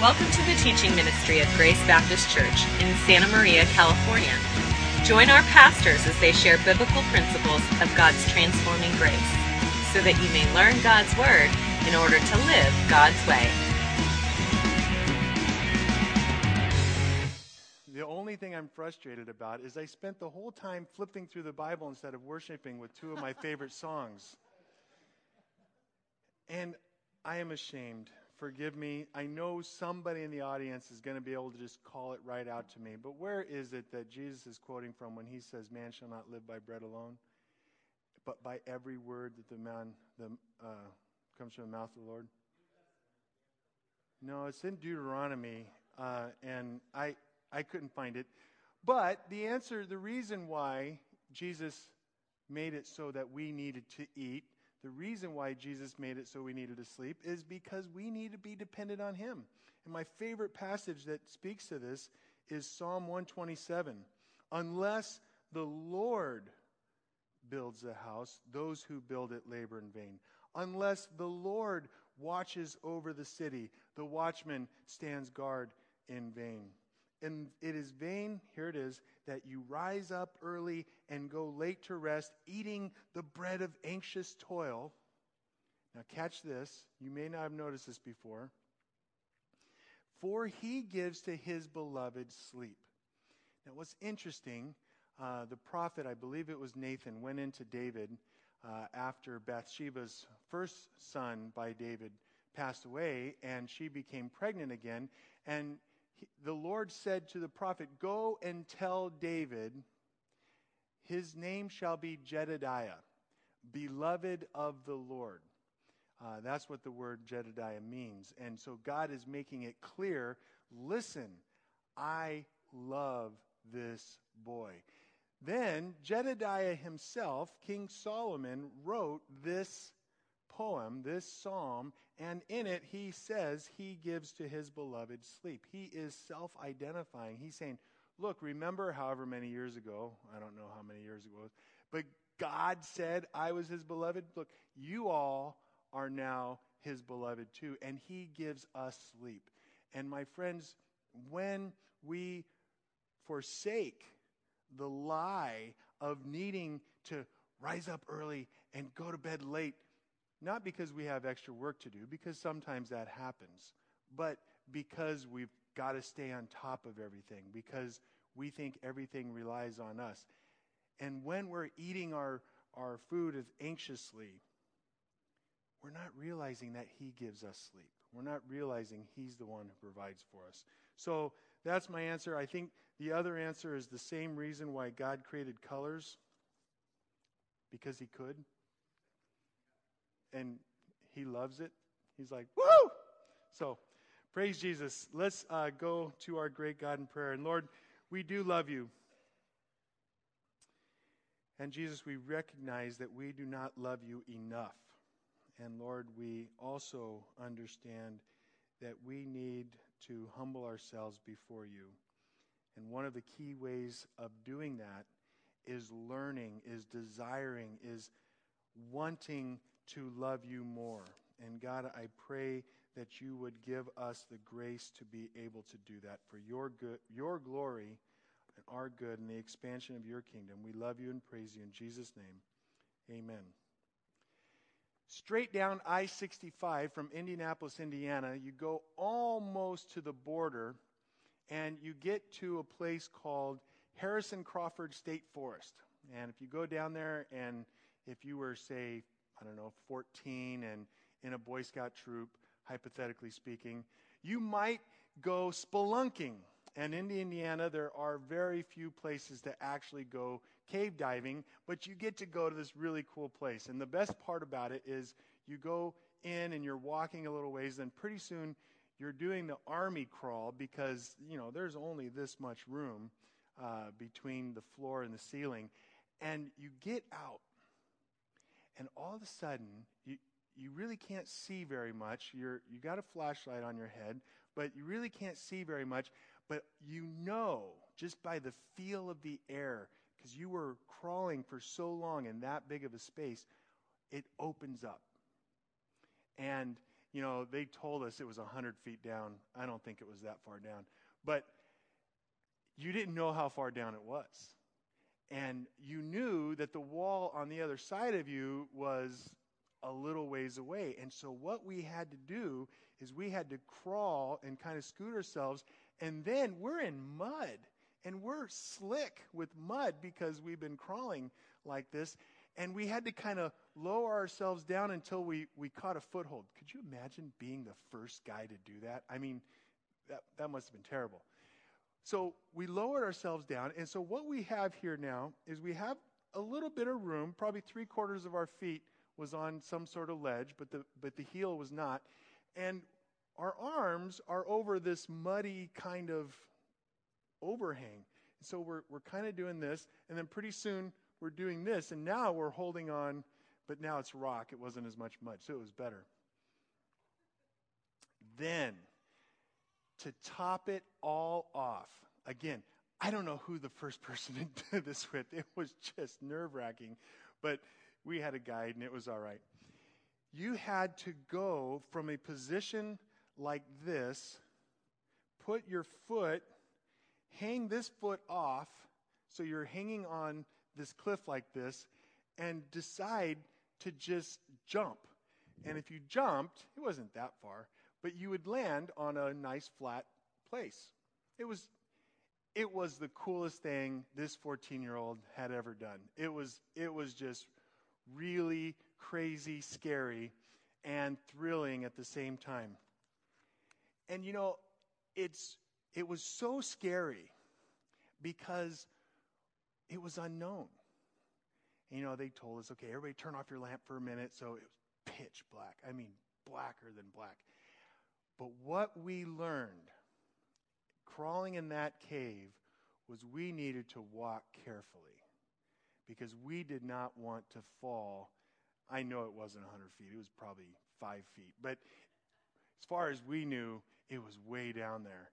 Welcome to the teaching ministry of Grace Baptist Church in Santa Maria, California. Join our pastors as they share biblical principles of God's transforming grace so that you may learn God's Word in order to live God's way. The only thing I'm frustrated about is I spent the whole time flipping through the Bible instead of worshiping with two of my favorite songs. And I am ashamed. Forgive me. I know somebody in the audience is going to be able to just call it right out to me. But where is it that Jesus is quoting from when he says, Man shall not live by bread alone, but by every word that the man the, uh, comes from the mouth of the Lord? No, it's in Deuteronomy, uh, and I, I couldn't find it. But the answer, the reason why Jesus made it so that we needed to eat the reason why Jesus made it so we needed to sleep is because we need to be dependent on Him. And my favorite passage that speaks to this is Psalm 127. Unless the Lord builds a house, those who build it labor in vain. Unless the Lord watches over the city, the watchman stands guard in vain. And it is vain, here it is, that you rise up early and go late to rest, eating the bread of anxious toil. Now, catch this. You may not have noticed this before. For he gives to his beloved sleep. Now, what's interesting, uh, the prophet, I believe it was Nathan, went into David uh, after Bathsheba's first son by David passed away, and she became pregnant again. And the Lord said to the prophet, Go and tell David, his name shall be Jedediah, beloved of the Lord. Uh, that's what the word Jedediah means. And so God is making it clear listen, I love this boy. Then Jedediah himself, King Solomon, wrote this poem, this psalm, and in it he says he gives to his beloved sleep. He is self identifying. He's saying, Look, remember however many years ago, I don't know how many years ago, but God said I was his beloved. Look, you all are now his beloved too, and he gives us sleep. And my friends, when we forsake the lie of needing to rise up early and go to bed late not because we have extra work to do, because sometimes that happens, but because we've got to stay on top of everything, because we think everything relies on us. And when we're eating our, our food anxiously, we're not realizing that He gives us sleep. We're not realizing He's the one who provides for us. So that's my answer. I think the other answer is the same reason why God created colors because He could and he loves it. He's like, woo! So, praise Jesus. Let's uh, go to our great God in prayer. And Lord, we do love you. And Jesus, we recognize that we do not love you enough. And Lord, we also understand that we need to humble ourselves before you. And one of the key ways of doing that is learning, is desiring, is wanting to love you more. And God, I pray that you would give us the grace to be able to do that for your good, your glory and our good and the expansion of your kingdom. We love you and praise you in Jesus' name. Amen. Straight down I 65 from Indianapolis, Indiana, you go almost to the border and you get to a place called Harrison Crawford State Forest. And if you go down there and if you were, say, I don't know, 14 and in a Boy Scout troop, hypothetically speaking, you might go spelunking. And in Indiana, there are very few places to actually go cave diving, but you get to go to this really cool place. And the best part about it is you go in and you're walking a little ways, then pretty soon you're doing the army crawl because, you know, there's only this much room uh, between the floor and the ceiling. And you get out and all of a sudden, you, you really can't see very much. You're, you got a flashlight on your head, but you really can't see very much. But you know, just by the feel of the air, because you were crawling for so long in that big of a space, it opens up. And you know, they told us it was 100 feet down. I don't think it was that far down. But you didn't know how far down it was. And you knew that the wall on the other side of you was a little ways away. And so what we had to do is we had to crawl and kind of scoot ourselves. And then we're in mud and we're slick with mud because we've been crawling like this. And we had to kind of lower ourselves down until we, we caught a foothold. Could you imagine being the first guy to do that? I mean, that, that must have been terrible. So we lowered ourselves down. And so what we have here now is we have a little bit of room, probably three quarters of our feet was on some sort of ledge, but the, but the heel was not. And our arms are over this muddy kind of overhang. So we're, we're kind of doing this, and then pretty soon we're doing this, and now we're holding on, but now it's rock. It wasn't as much mud, so it was better. Then, to top it all off, again, I don't know who the first person do this with. It was just nerve wracking, but we had a guide and it was all right. You had to go from a position like this, put your foot, hang this foot off, so you're hanging on this cliff like this, and decide to just jump. And if you jumped, it wasn't that far, but you would land on a nice flat place. It was it was the coolest thing this 14-year-old had ever done. It was it was just really crazy, scary, and thrilling at the same time. And you know, it's it was so scary because it was unknown. And, you know, they told us, okay, everybody turn off your lamp for a minute. So it was pitch black. I mean, blacker than black. But what we learned crawling in that cave was we needed to walk carefully because we did not want to fall. I know it wasn't 100 feet, it was probably five feet. But as far as we knew, it was way down there.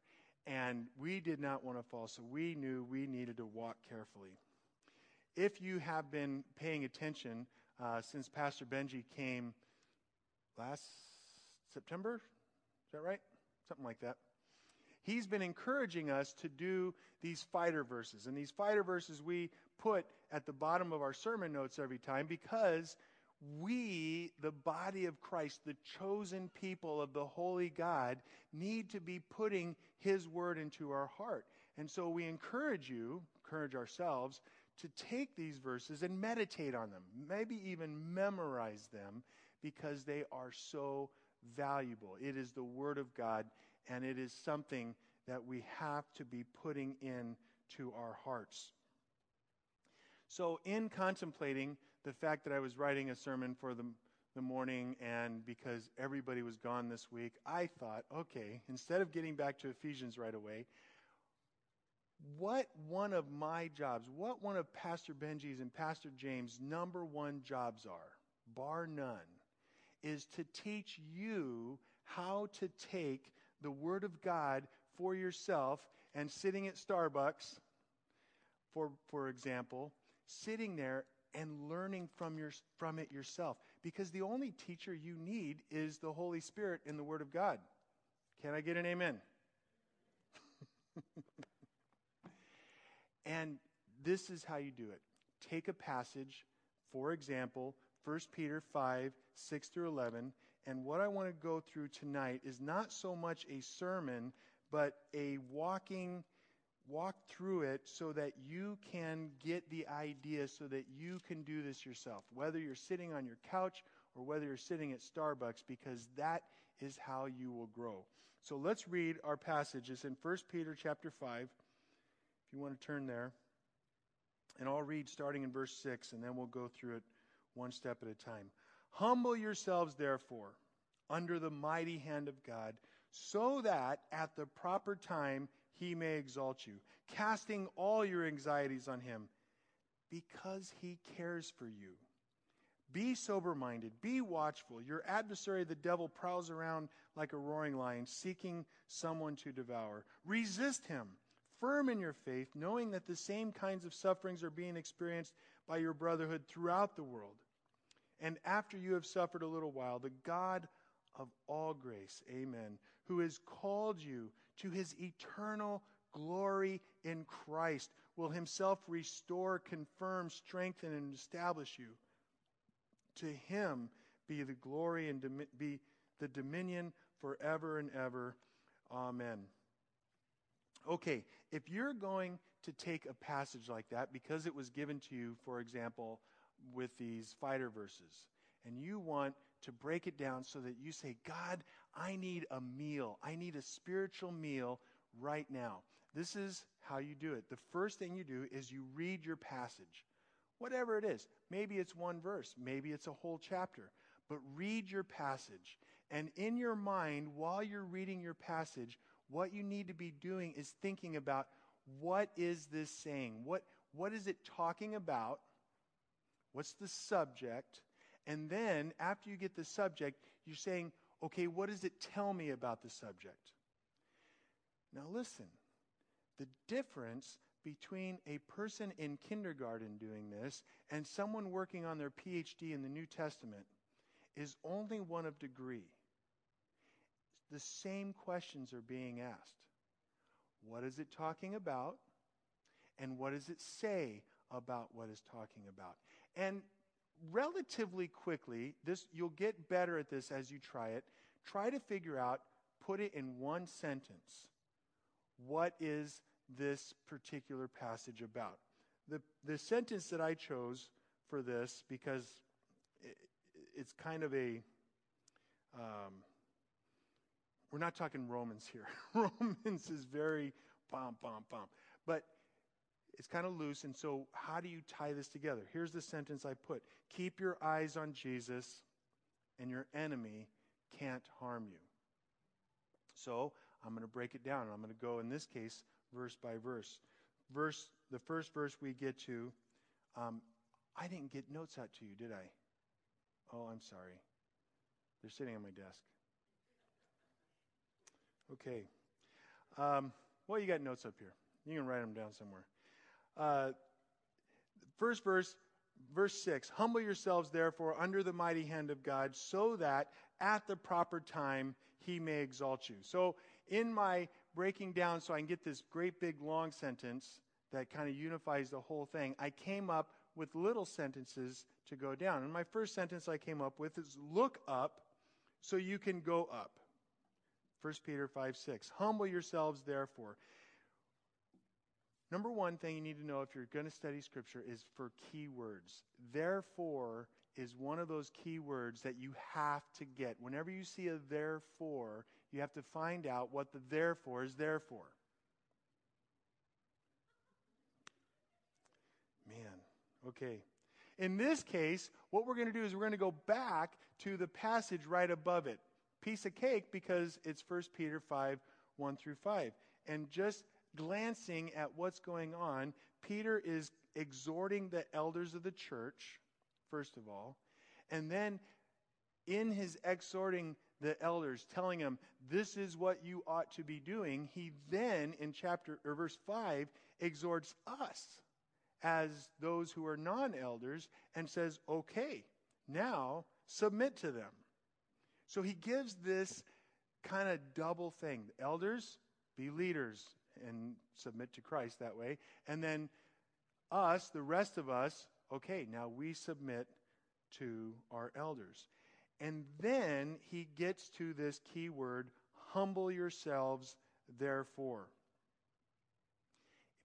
And we did not want to fall, so we knew we needed to walk carefully. If you have been paying attention uh, since Pastor Benji came last September, that right? Something like that. He's been encouraging us to do these fighter verses. And these fighter verses we put at the bottom of our sermon notes every time because we, the body of Christ, the chosen people of the Holy God, need to be putting His word into our heart. And so we encourage you, encourage ourselves, to take these verses and meditate on them, maybe even memorize them because they are so valuable. It is the Word of God, and it is something that we have to be putting in to our hearts. So, in contemplating the fact that I was writing a sermon for the, the morning, and because everybody was gone this week, I thought, okay, instead of getting back to Ephesians right away, what one of my jobs, what one of Pastor Benji's and Pastor James' number one jobs are, bar none, is to teach you how to take the Word of God for yourself and sitting at Starbucks, for, for example, sitting there and learning from, your, from it yourself. Because the only teacher you need is the Holy Spirit in the Word of God. Can I get an amen? and this is how you do it take a passage, for example, 1 Peter 5 6 through 11. And what I want to go through tonight is not so much a sermon, but a walking walk through it so that you can get the idea so that you can do this yourself, whether you're sitting on your couch or whether you're sitting at Starbucks, because that is how you will grow. So let's read our passage. It's in 1 Peter chapter 5, if you want to turn there. And I'll read starting in verse 6, and then we'll go through it one step at a time. Humble yourselves, therefore, under the mighty hand of God, so that at the proper time he may exalt you, casting all your anxieties on him, because he cares for you. Be sober minded, be watchful. Your adversary, the devil, prowls around like a roaring lion, seeking someone to devour. Resist him, firm in your faith, knowing that the same kinds of sufferings are being experienced by your brotherhood throughout the world. And after you have suffered a little while, the God of all grace, amen, who has called you to his eternal glory in Christ, will himself restore, confirm, strengthen, and establish you. To him be the glory and be the dominion forever and ever. Amen. Okay, if you're going to take a passage like that because it was given to you, for example, with these fighter verses, and you want to break it down so that you say, God, I need a meal. I need a spiritual meal right now. This is how you do it. The first thing you do is you read your passage, whatever it is. Maybe it's one verse, maybe it's a whole chapter, but read your passage. And in your mind, while you're reading your passage, what you need to be doing is thinking about what is this saying? What, what is it talking about? What's the subject? And then, after you get the subject, you're saying, okay, what does it tell me about the subject? Now, listen the difference between a person in kindergarten doing this and someone working on their PhD in the New Testament is only one of degree. The same questions are being asked. What is it talking about? And what does it say about what it's talking about? And relatively quickly, this you'll get better at this as you try it. Try to figure out, put it in one sentence. What is this particular passage about? The, the sentence that I chose for this, because it, it's kind of a, um, we're not talking Romans here. Romans is very bum, bum, bum. But it's kind of loose. And so, how do you tie this together? Here's the sentence I put Keep your eyes on Jesus, and your enemy can't harm you. So, I'm going to break it down. I'm going to go, in this case, verse by verse. Verse, the first verse we get to, um, I didn't get notes out to you, did I? Oh, I'm sorry. They're sitting on my desk. Okay. Um, well, you got notes up here. You can write them down somewhere. Uh, first verse, verse 6 Humble yourselves, therefore, under the mighty hand of God, so that at the proper time he may exalt you. So, in my breaking down, so I can get this great big long sentence that kind of unifies the whole thing, I came up with little sentences to go down. And my first sentence I came up with is Look up so you can go up. 1 Peter 5 6. Humble yourselves, therefore. Number one thing you need to know if you're going to study Scripture is for keywords. Therefore is one of those keywords that you have to get. Whenever you see a therefore, you have to find out what the therefore is there for. Man, okay. In this case, what we're going to do is we're going to go back to the passage right above it piece of cake because it's 1 Peter 5 1 through 5. And just glancing at what's going on, Peter is exhorting the elders of the church, first of all, and then in his exhorting the elders, telling them, This is what you ought to be doing, he then, in chapter or verse 5, exhorts us as those who are non elders and says, Okay, now submit to them. So he gives this kind of double thing. Elders, be leaders and submit to Christ that way. And then us, the rest of us, okay, now we submit to our elders. And then he gets to this key word humble yourselves, therefore.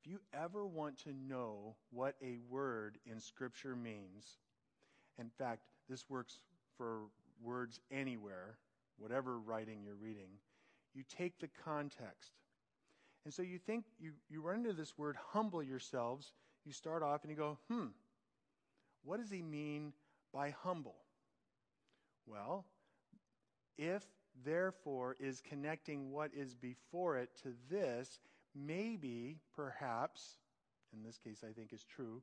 If you ever want to know what a word in Scripture means, in fact, this works for words anywhere, whatever writing you're reading, you take the context. And so you think, you, you run into this word, humble yourselves. You start off and you go, hmm, what does he mean by humble? Well, if therefore is connecting what is before it to this, maybe, perhaps, in this case I think is true,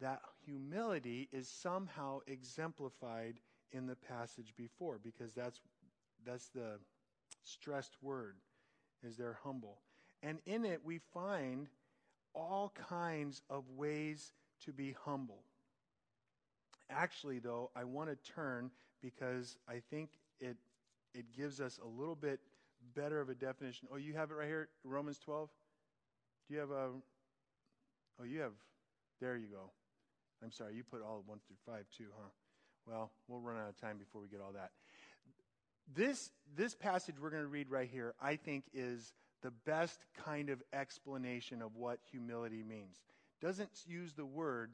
that humility is somehow exemplified in the passage before because that's that's the stressed word is they're humble. And in it we find all kinds of ways to be humble. Actually though, I want to turn because I think it it gives us a little bit better of a definition. Oh, you have it right here, Romans 12? Do you have a. Oh, you have. There you go. I'm sorry, you put all 1 through 5 too, huh? Well, we'll run out of time before we get all that. This, this passage we're going to read right here, I think, is the best kind of explanation of what humility means. Doesn't use the word,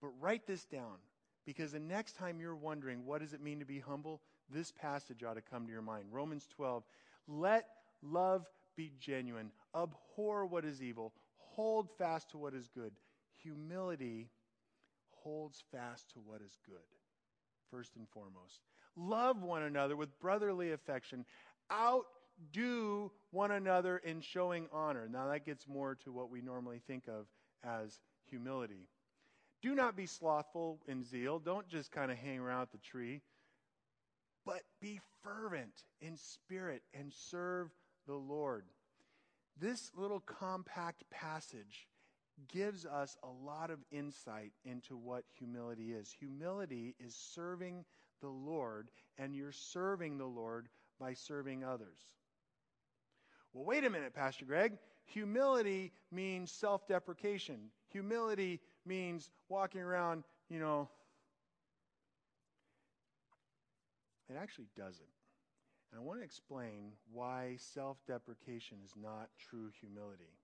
but write this down. Because the next time you're wondering, what does it mean to be humble? This passage ought to come to your mind. Romans 12. Let love be genuine. Abhor what is evil. Hold fast to what is good. Humility holds fast to what is good, first and foremost. Love one another with brotherly affection. Outdo one another in showing honor. Now, that gets more to what we normally think of as humility. Do not be slothful in zeal. Don't just kind of hang around the tree, but be fervent in spirit and serve the Lord. This little compact passage gives us a lot of insight into what humility is. Humility is serving the Lord, and you're serving the Lord by serving others. Well, wait a minute, Pastor Greg. Humility means self deprecation. Humility means walking around, you know. It actually doesn't. And I want to explain why self deprecation is not true humility.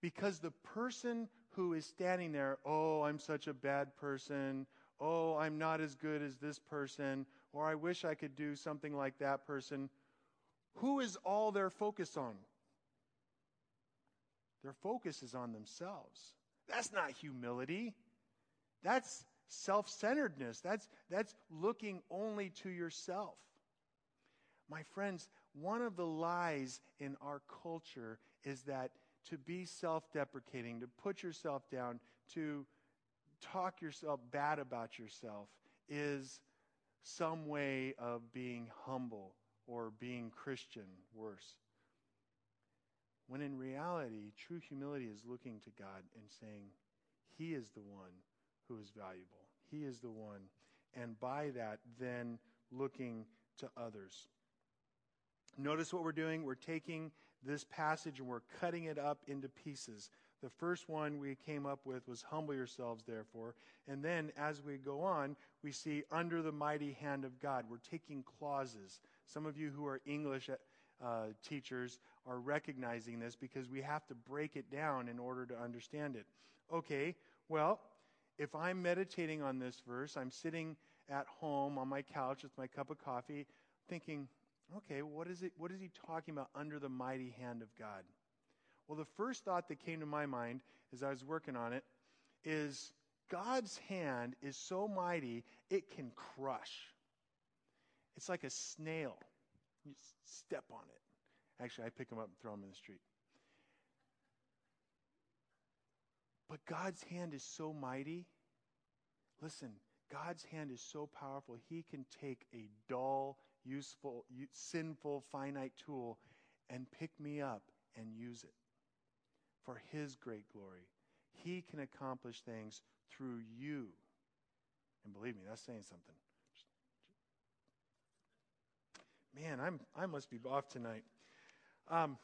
Because the person who is standing there, oh, I'm such a bad person, oh, I'm not as good as this person, or I wish I could do something like that person, who is all their focus on? Their focus is on themselves. That's not humility. That's self centeredness. That's, that's looking only to yourself. My friends, one of the lies in our culture is that to be self deprecating, to put yourself down, to talk yourself bad about yourself is some way of being humble or being Christian, worse. When in reality, true humility is looking to God and saying, He is the one who is valuable. He is the one. And by that, then looking to others. Notice what we're doing. We're taking this passage and we're cutting it up into pieces. The first one we came up with was humble yourselves, therefore. And then as we go on, we see under the mighty hand of God. We're taking clauses. Some of you who are English uh, teachers are recognizing this because we have to break it down in order to understand it. Okay, well, if I'm meditating on this verse, I'm sitting at home on my couch with my cup of coffee thinking, okay, what is it what is he talking about under the mighty hand of God? Well, the first thought that came to my mind as I was working on it is God's hand is so mighty it can crush. It's like a snail. You step on it. Actually, I pick them up and throw them in the street. But God's hand is so mighty. Listen, God's hand is so powerful, He can take a dull, useful, sinful, finite tool and pick me up and use it for His great glory. He can accomplish things through you. And believe me, that's saying something. Man, I'm, I must be off tonight. Um,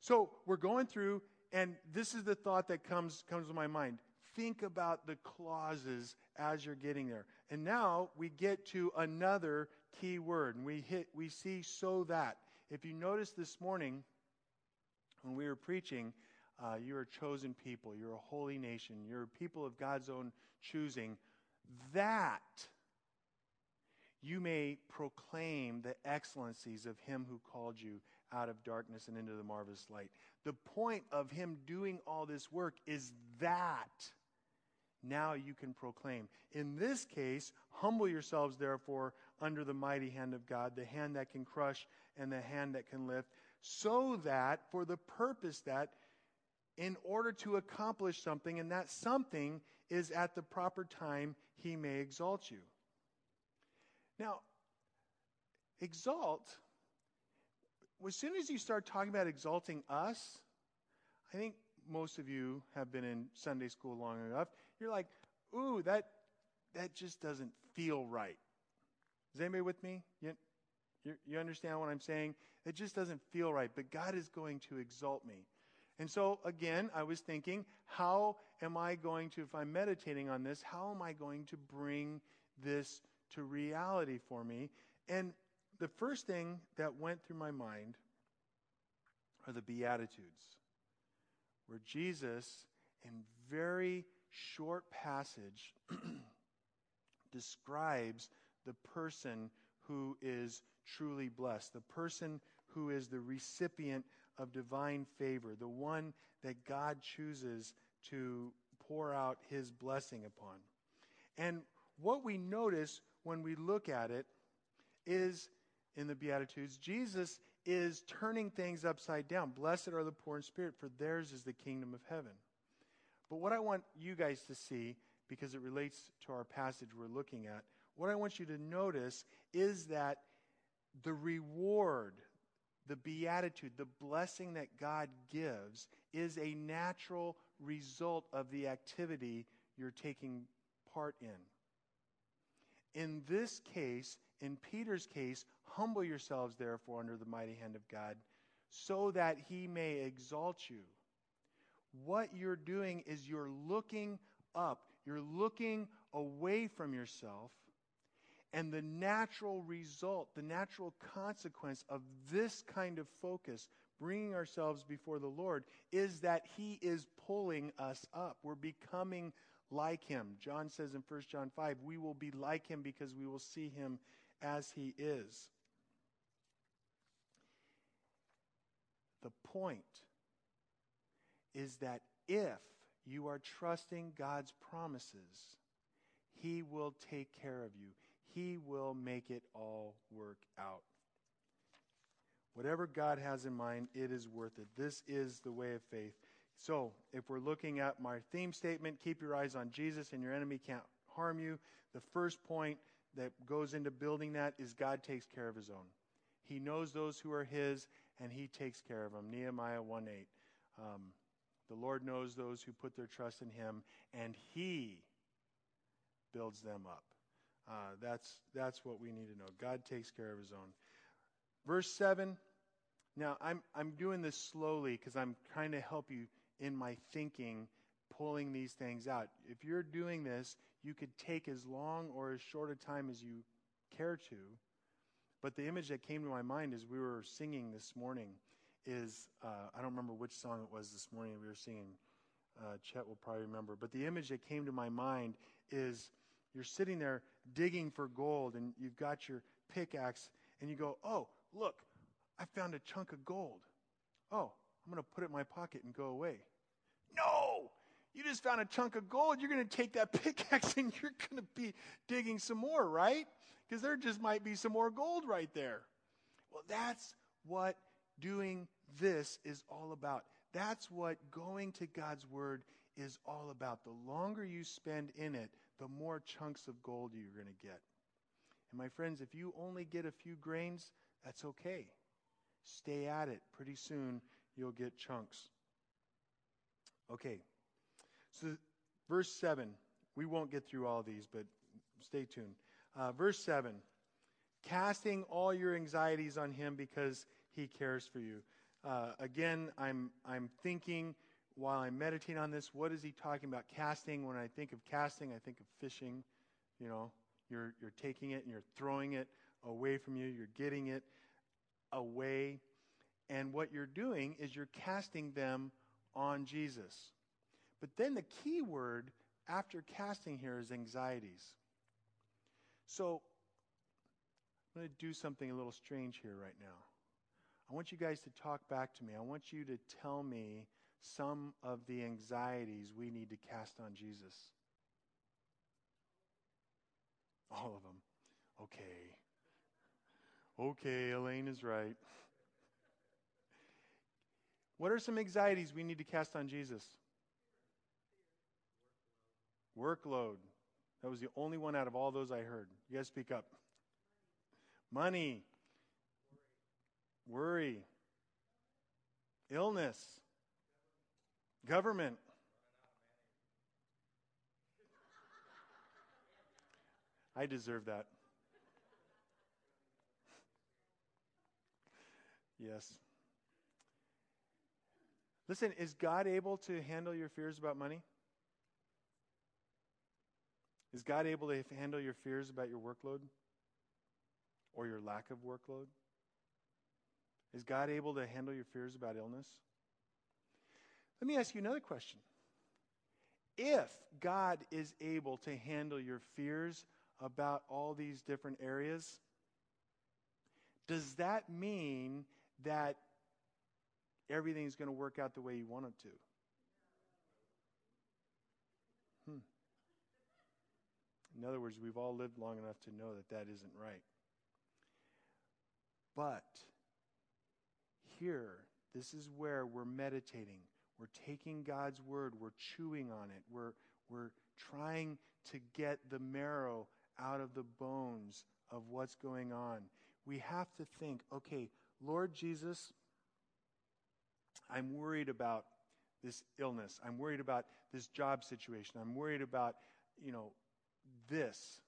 so we're going through, and this is the thought that comes, comes to my mind. Think about the clauses as you're getting there. And now we get to another key word, and we hit we see so that. If you notice this morning when we were preaching, uh, you're a chosen people, you're a holy nation, you're a people of God's own choosing. That you may proclaim the excellencies of him who called you out of darkness and into the marvelous light. The point of him doing all this work is that now you can proclaim. In this case, humble yourselves, therefore, under the mighty hand of God, the hand that can crush and the hand that can lift, so that, for the purpose that, in order to accomplish something, and that something is at the proper time, he may exalt you. Now, exalt, as soon as you start talking about exalting us, I think most of you have been in Sunday school long enough. You're like, ooh, that, that just doesn't feel right. Is anybody with me? You, You, you understand what I'm saying? It just doesn't feel right, but God is going to exalt me. And so, again, I was thinking, how am I going to, if I'm meditating on this, how am I going to bring this to reality for me? And the first thing that went through my mind are the Beatitudes, where Jesus, in very short passage, describes the person who is truly blessed, the person who is the recipient of divine favor, the one that God chooses to pour out his blessing upon. And what we notice when we look at it is in the Beatitudes, Jesus is turning things upside down. Blessed are the poor in spirit, for theirs is the kingdom of heaven. But what I want you guys to see, because it relates to our passage we're looking at, what I want you to notice is that the reward the beatitude, the blessing that God gives, is a natural result of the activity you're taking part in. In this case, in Peter's case, humble yourselves, therefore, under the mighty hand of God, so that he may exalt you. What you're doing is you're looking up, you're looking away from yourself and the natural result, the natural consequence of this kind of focus, bringing ourselves before the Lord, is that He is pulling us up. We're becoming like Him. John says in 1 John 5, we will be like Him because we will see Him as He is. The point is that if you are trusting God's promises, He will take care of you. He will make it all work out. Whatever God has in mind, it is worth it. This is the way of faith. So, if we're looking at my theme statement, keep your eyes on Jesus and your enemy can't harm you, the first point that goes into building that is God takes care of his own. He knows those who are his, and he takes care of them. Nehemiah 1 8. Um, the Lord knows those who put their trust in him, and he builds them up. Uh, that's, that's what we need to know. God takes care of his own. Verse 7. Now, I'm, I'm doing this slowly because I'm trying to help you in my thinking, pulling these things out. If you're doing this, you could take as long or as short a time as you care to. But the image that came to my mind as we were singing this morning is uh, I don't remember which song it was this morning we were singing. Uh, Chet will probably remember. But the image that came to my mind is you're sitting there digging for gold and you've got your pickaxe and you go, oh, look, I found a chunk of gold. Oh, I'm going to put it in my pocket and go away. No! You just found a chunk of gold. You're going to take that pickaxe and you're going to be digging some more, right? Because there just might be some more gold right there. Well, that's what doing this is all about. That's what going to God's Word is all about. The longer you spend in it, the more chunks of gold you're going to get. And my friends, if you only get a few grains, that's okay. Stay at it. Pretty soon, you'll get chunks. Okay. So, verse 7. We won't get through all these, but stay tuned. Uh, verse 7 Casting all your anxieties on him because he cares for you. Uh, again, I'm, I'm thinking while I'm meditating on this, what is he talking about? Casting. When I think of casting, I think of fishing. You know, you're, you're taking it and you're throwing it away from you, you're getting it away. And what you're doing is you're casting them on Jesus. But then the key word after casting here is anxieties. So I'm going to do something a little strange here right now. I want you guys to talk back to me. I want you to tell me some of the anxieties we need to cast on Jesus? All of them. Okay. Okay, Elaine is right. What are some anxieties we need to cast on Jesus? Workload. That was the only one out of all those I heard. You guys speak up. Money. Worry. Illness. Government. I deserve that. Yes. Listen, is God able to handle your fears about money? Is God able to handle your fears about your workload or your lack of workload? Is God able to handle your fears about illness? Let me ask you another question. If God is able to handle your fears about all these different areas, does that mean that everything's going to work out the way you want it to? Hmm. In other words, we've all lived long enough to know that that isn't right. But here, this is where we're meditating. We're taking God's word, we're chewing on it, we're, we're trying to get the marrow out of the bones of what's going on. We have to think okay, Lord Jesus, I'm worried about this illness. I'm worried about this job situation. I'm worried about, you know, this.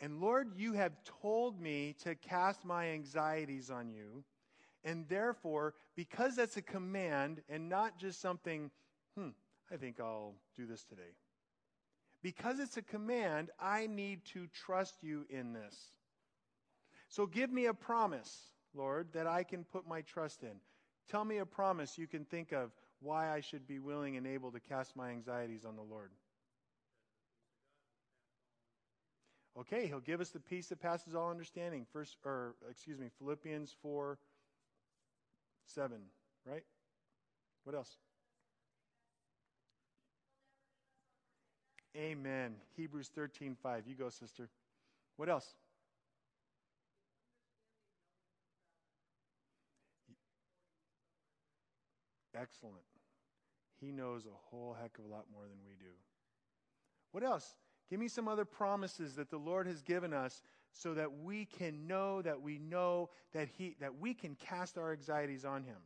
And Lord, you have told me to cast my anxieties on you. And therefore, because that's a command and not just something, hmm, I think I'll do this today. Because it's a command, I need to trust you in this. So give me a promise, Lord, that I can put my trust in. Tell me a promise you can think of why I should be willing and able to cast my anxieties on the Lord. Okay, he'll give us the peace that passes all understanding. First or excuse me, Philippians 4 7, right? What else? Amen. Hebrews 13 5. You go, sister. What else? Excellent. He knows a whole heck of a lot more than we do. What else? Give me some other promises that the Lord has given us so that we can know that we know that he that we can cast our anxieties on him.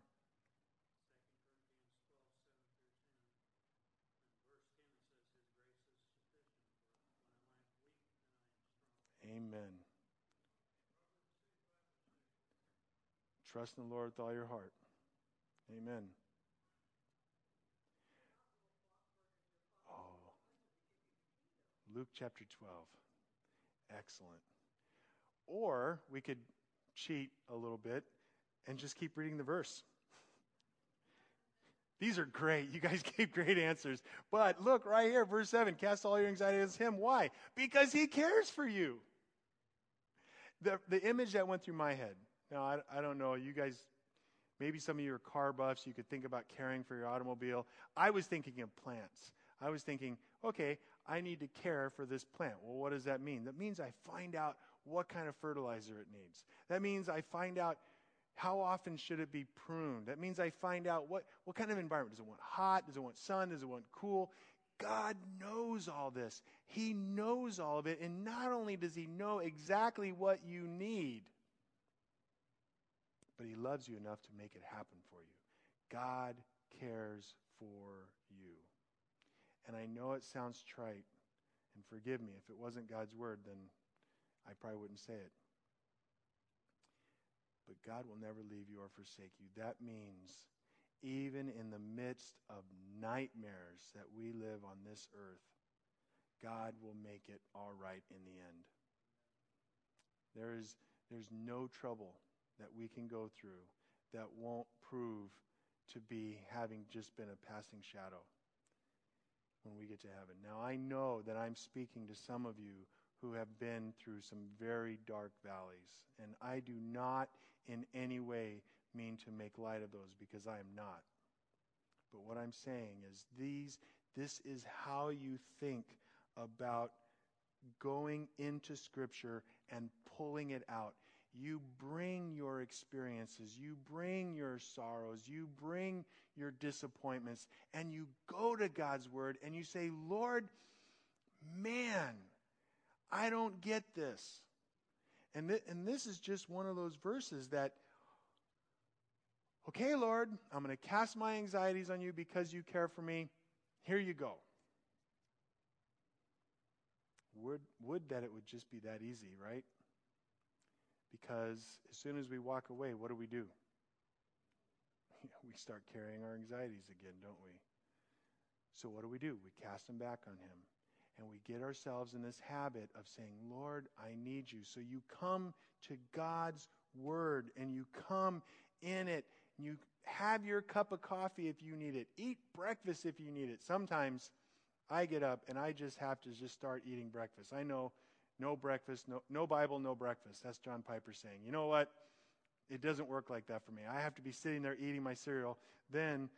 Amen. Trust in the Lord with all your heart. Amen. Oh. Luke chapter 12. Excellent. Or we could cheat a little bit and just keep reading the verse. These are great. You guys gave great answers. But look right here, verse 7 cast all your anxiety on him. Why? Because he cares for you. The, the image that went through my head. Now, I, I don't know. You guys, maybe some of you are car buffs. You could think about caring for your automobile. I was thinking of plants. I was thinking, okay, I need to care for this plant. Well, what does that mean? That means I find out what kind of fertilizer it needs. That means I find out how often should it be pruned. That means I find out what, what kind of environment. Does it want hot? Does it want sun? Does it want cool? God knows all this. He knows all of it. And not only does He know exactly what you need, but He loves you enough to make it happen for you. God cares for you. And I know it sounds trite, and forgive me. If it wasn't God's word, then I probably wouldn't say it. But God will never leave you or forsake you. That means even in the midst of nightmares that we live on this earth, God will make it all right in the end. There is, there's no trouble that we can go through that won't prove to be having just been a passing shadow when we get to heaven. Now, I know that I'm speaking to some of you who have been through some very dark valleys, and I do not in any way mean to make light of those because I am not. But what I'm saying is these this is how you think about going into scripture and pulling it out. You bring your experiences, you bring your sorrows, you bring your disappointments, and you go to God's Word and you say, Lord, man, I don't get this. And, th- and this is just one of those verses that, okay, Lord, I'm going to cast my anxieties on you because you care for me. Here you go. Would, would that it would just be that easy, right? Because as soon as we walk away, what do we do? we start carrying our anxieties again, don't we? So what do we do? We cast them back on Him. And we get ourselves in this habit of saying, Lord, I need you. So you come to God's Word and you come in it. And you have your cup of coffee if you need it. Eat breakfast if you need it. Sometimes I get up and I just have to just start eating breakfast. I know no breakfast, no, no Bible, no breakfast. That's John Piper saying. You know what? It doesn't work like that for me. I have to be sitting there eating my cereal. Then,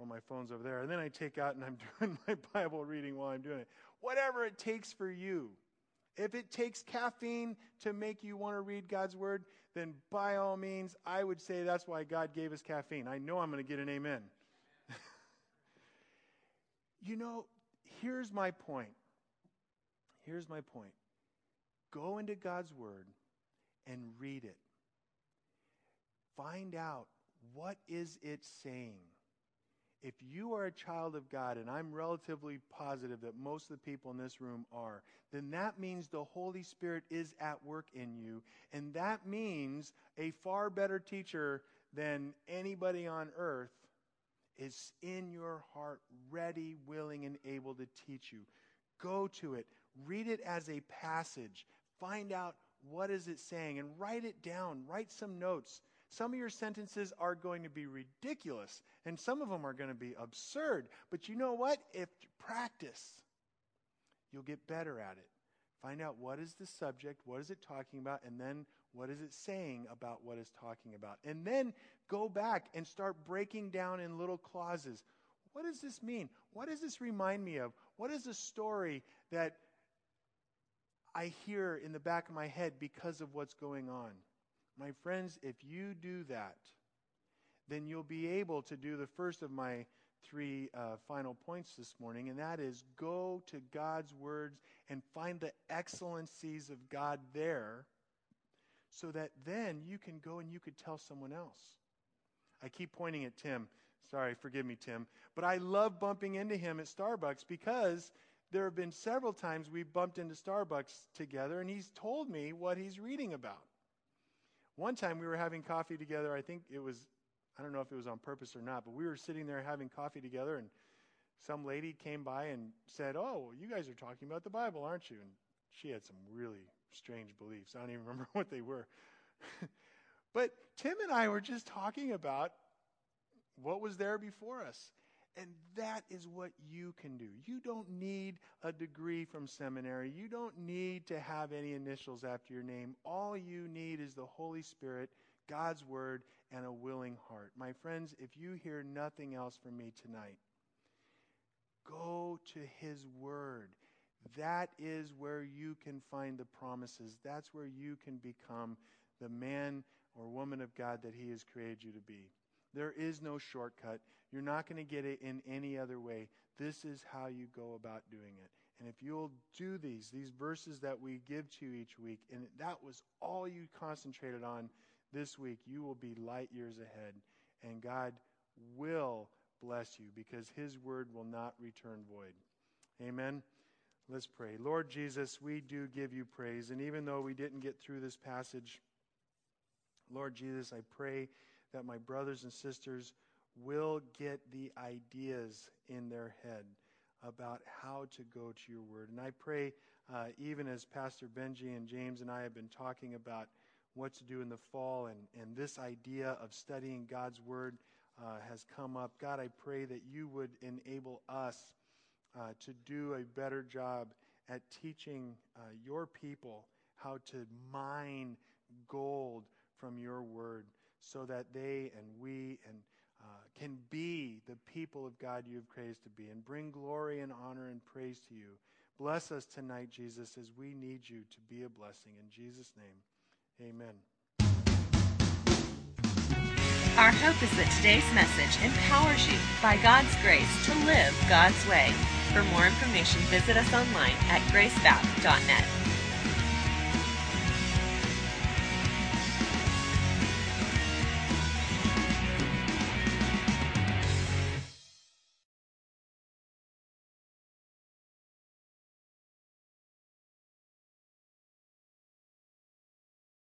oh, my phone's over there. And then I take out and I'm doing my Bible reading while I'm doing it. Whatever it takes for you. If it takes caffeine to make you want to read God's word, then by all means, I would say that's why God gave us caffeine. I know I'm going to get an amen. you know, here's my point. Here's my point. Go into God's Word and read it. Find out what is it saying. If you are a child of God, and I'm relatively positive that most of the people in this room are, then that means the Holy Spirit is at work in you. And that means a far better teacher than anybody on earth is in your heart, ready, willing, and able to teach you. Go to it. Read it as a passage. Find out what is it saying and write it down. Write some notes. Some of your sentences are going to be ridiculous and some of them are going to be absurd. But you know what? If you practice, you'll get better at it. Find out what is the subject, what is it talking about, and then what is it saying about what it's talking about. And then go back and start breaking down in little clauses. What does this mean? What does this remind me of? What is the story that I hear in the back of my head because of what's going on? My friends, if you do that, then you'll be able to do the first of my three uh, final points this morning, and that is go to God's words and find the excellencies of God there so that then you can go and you could tell someone else. I keep pointing at Tim. Sorry, forgive me, Tim. But I love bumping into him at Starbucks because there have been several times we've bumped into Starbucks together and he's told me what he's reading about. One time we were having coffee together. I think it was, I don't know if it was on purpose or not, but we were sitting there having coffee together and some lady came by and said, Oh, you guys are talking about the Bible, aren't you? And she had some really strange beliefs. I don't even remember what they were. but Tim and I were just talking about what was there before us. And that is what you can do. You don't need a degree from seminary. You don't need to have any initials after your name. All you need is the Holy Spirit, God's Word, and a willing heart. My friends, if you hear nothing else from me tonight, go to His Word. That is where you can find the promises. That's where you can become the man or woman of God that He has created you to be. There is no shortcut. You're not going to get it in any other way. This is how you go about doing it. And if you'll do these, these verses that we give to you each week, and that was all you concentrated on this week, you will be light years ahead. And God will bless you because His word will not return void. Amen. Let's pray. Lord Jesus, we do give you praise. And even though we didn't get through this passage, Lord Jesus, I pray that my brothers and sisters will get the ideas in their head about how to go to your word. And I pray, uh, even as Pastor Benji and James and I have been talking about what to do in the fall, and, and this idea of studying God's word uh, has come up. God, I pray that you would enable us uh, to do a better job at teaching uh, your people how to mine gold from your word so that they and we and uh, can be the people of God you have created to be and bring glory and honor and praise to you. Bless us tonight, Jesus, as we need you to be a blessing. In Jesus' name, amen. Our hope is that today's message empowers you, by God's grace, to live God's way. For more information, visit us online at gracebath.net.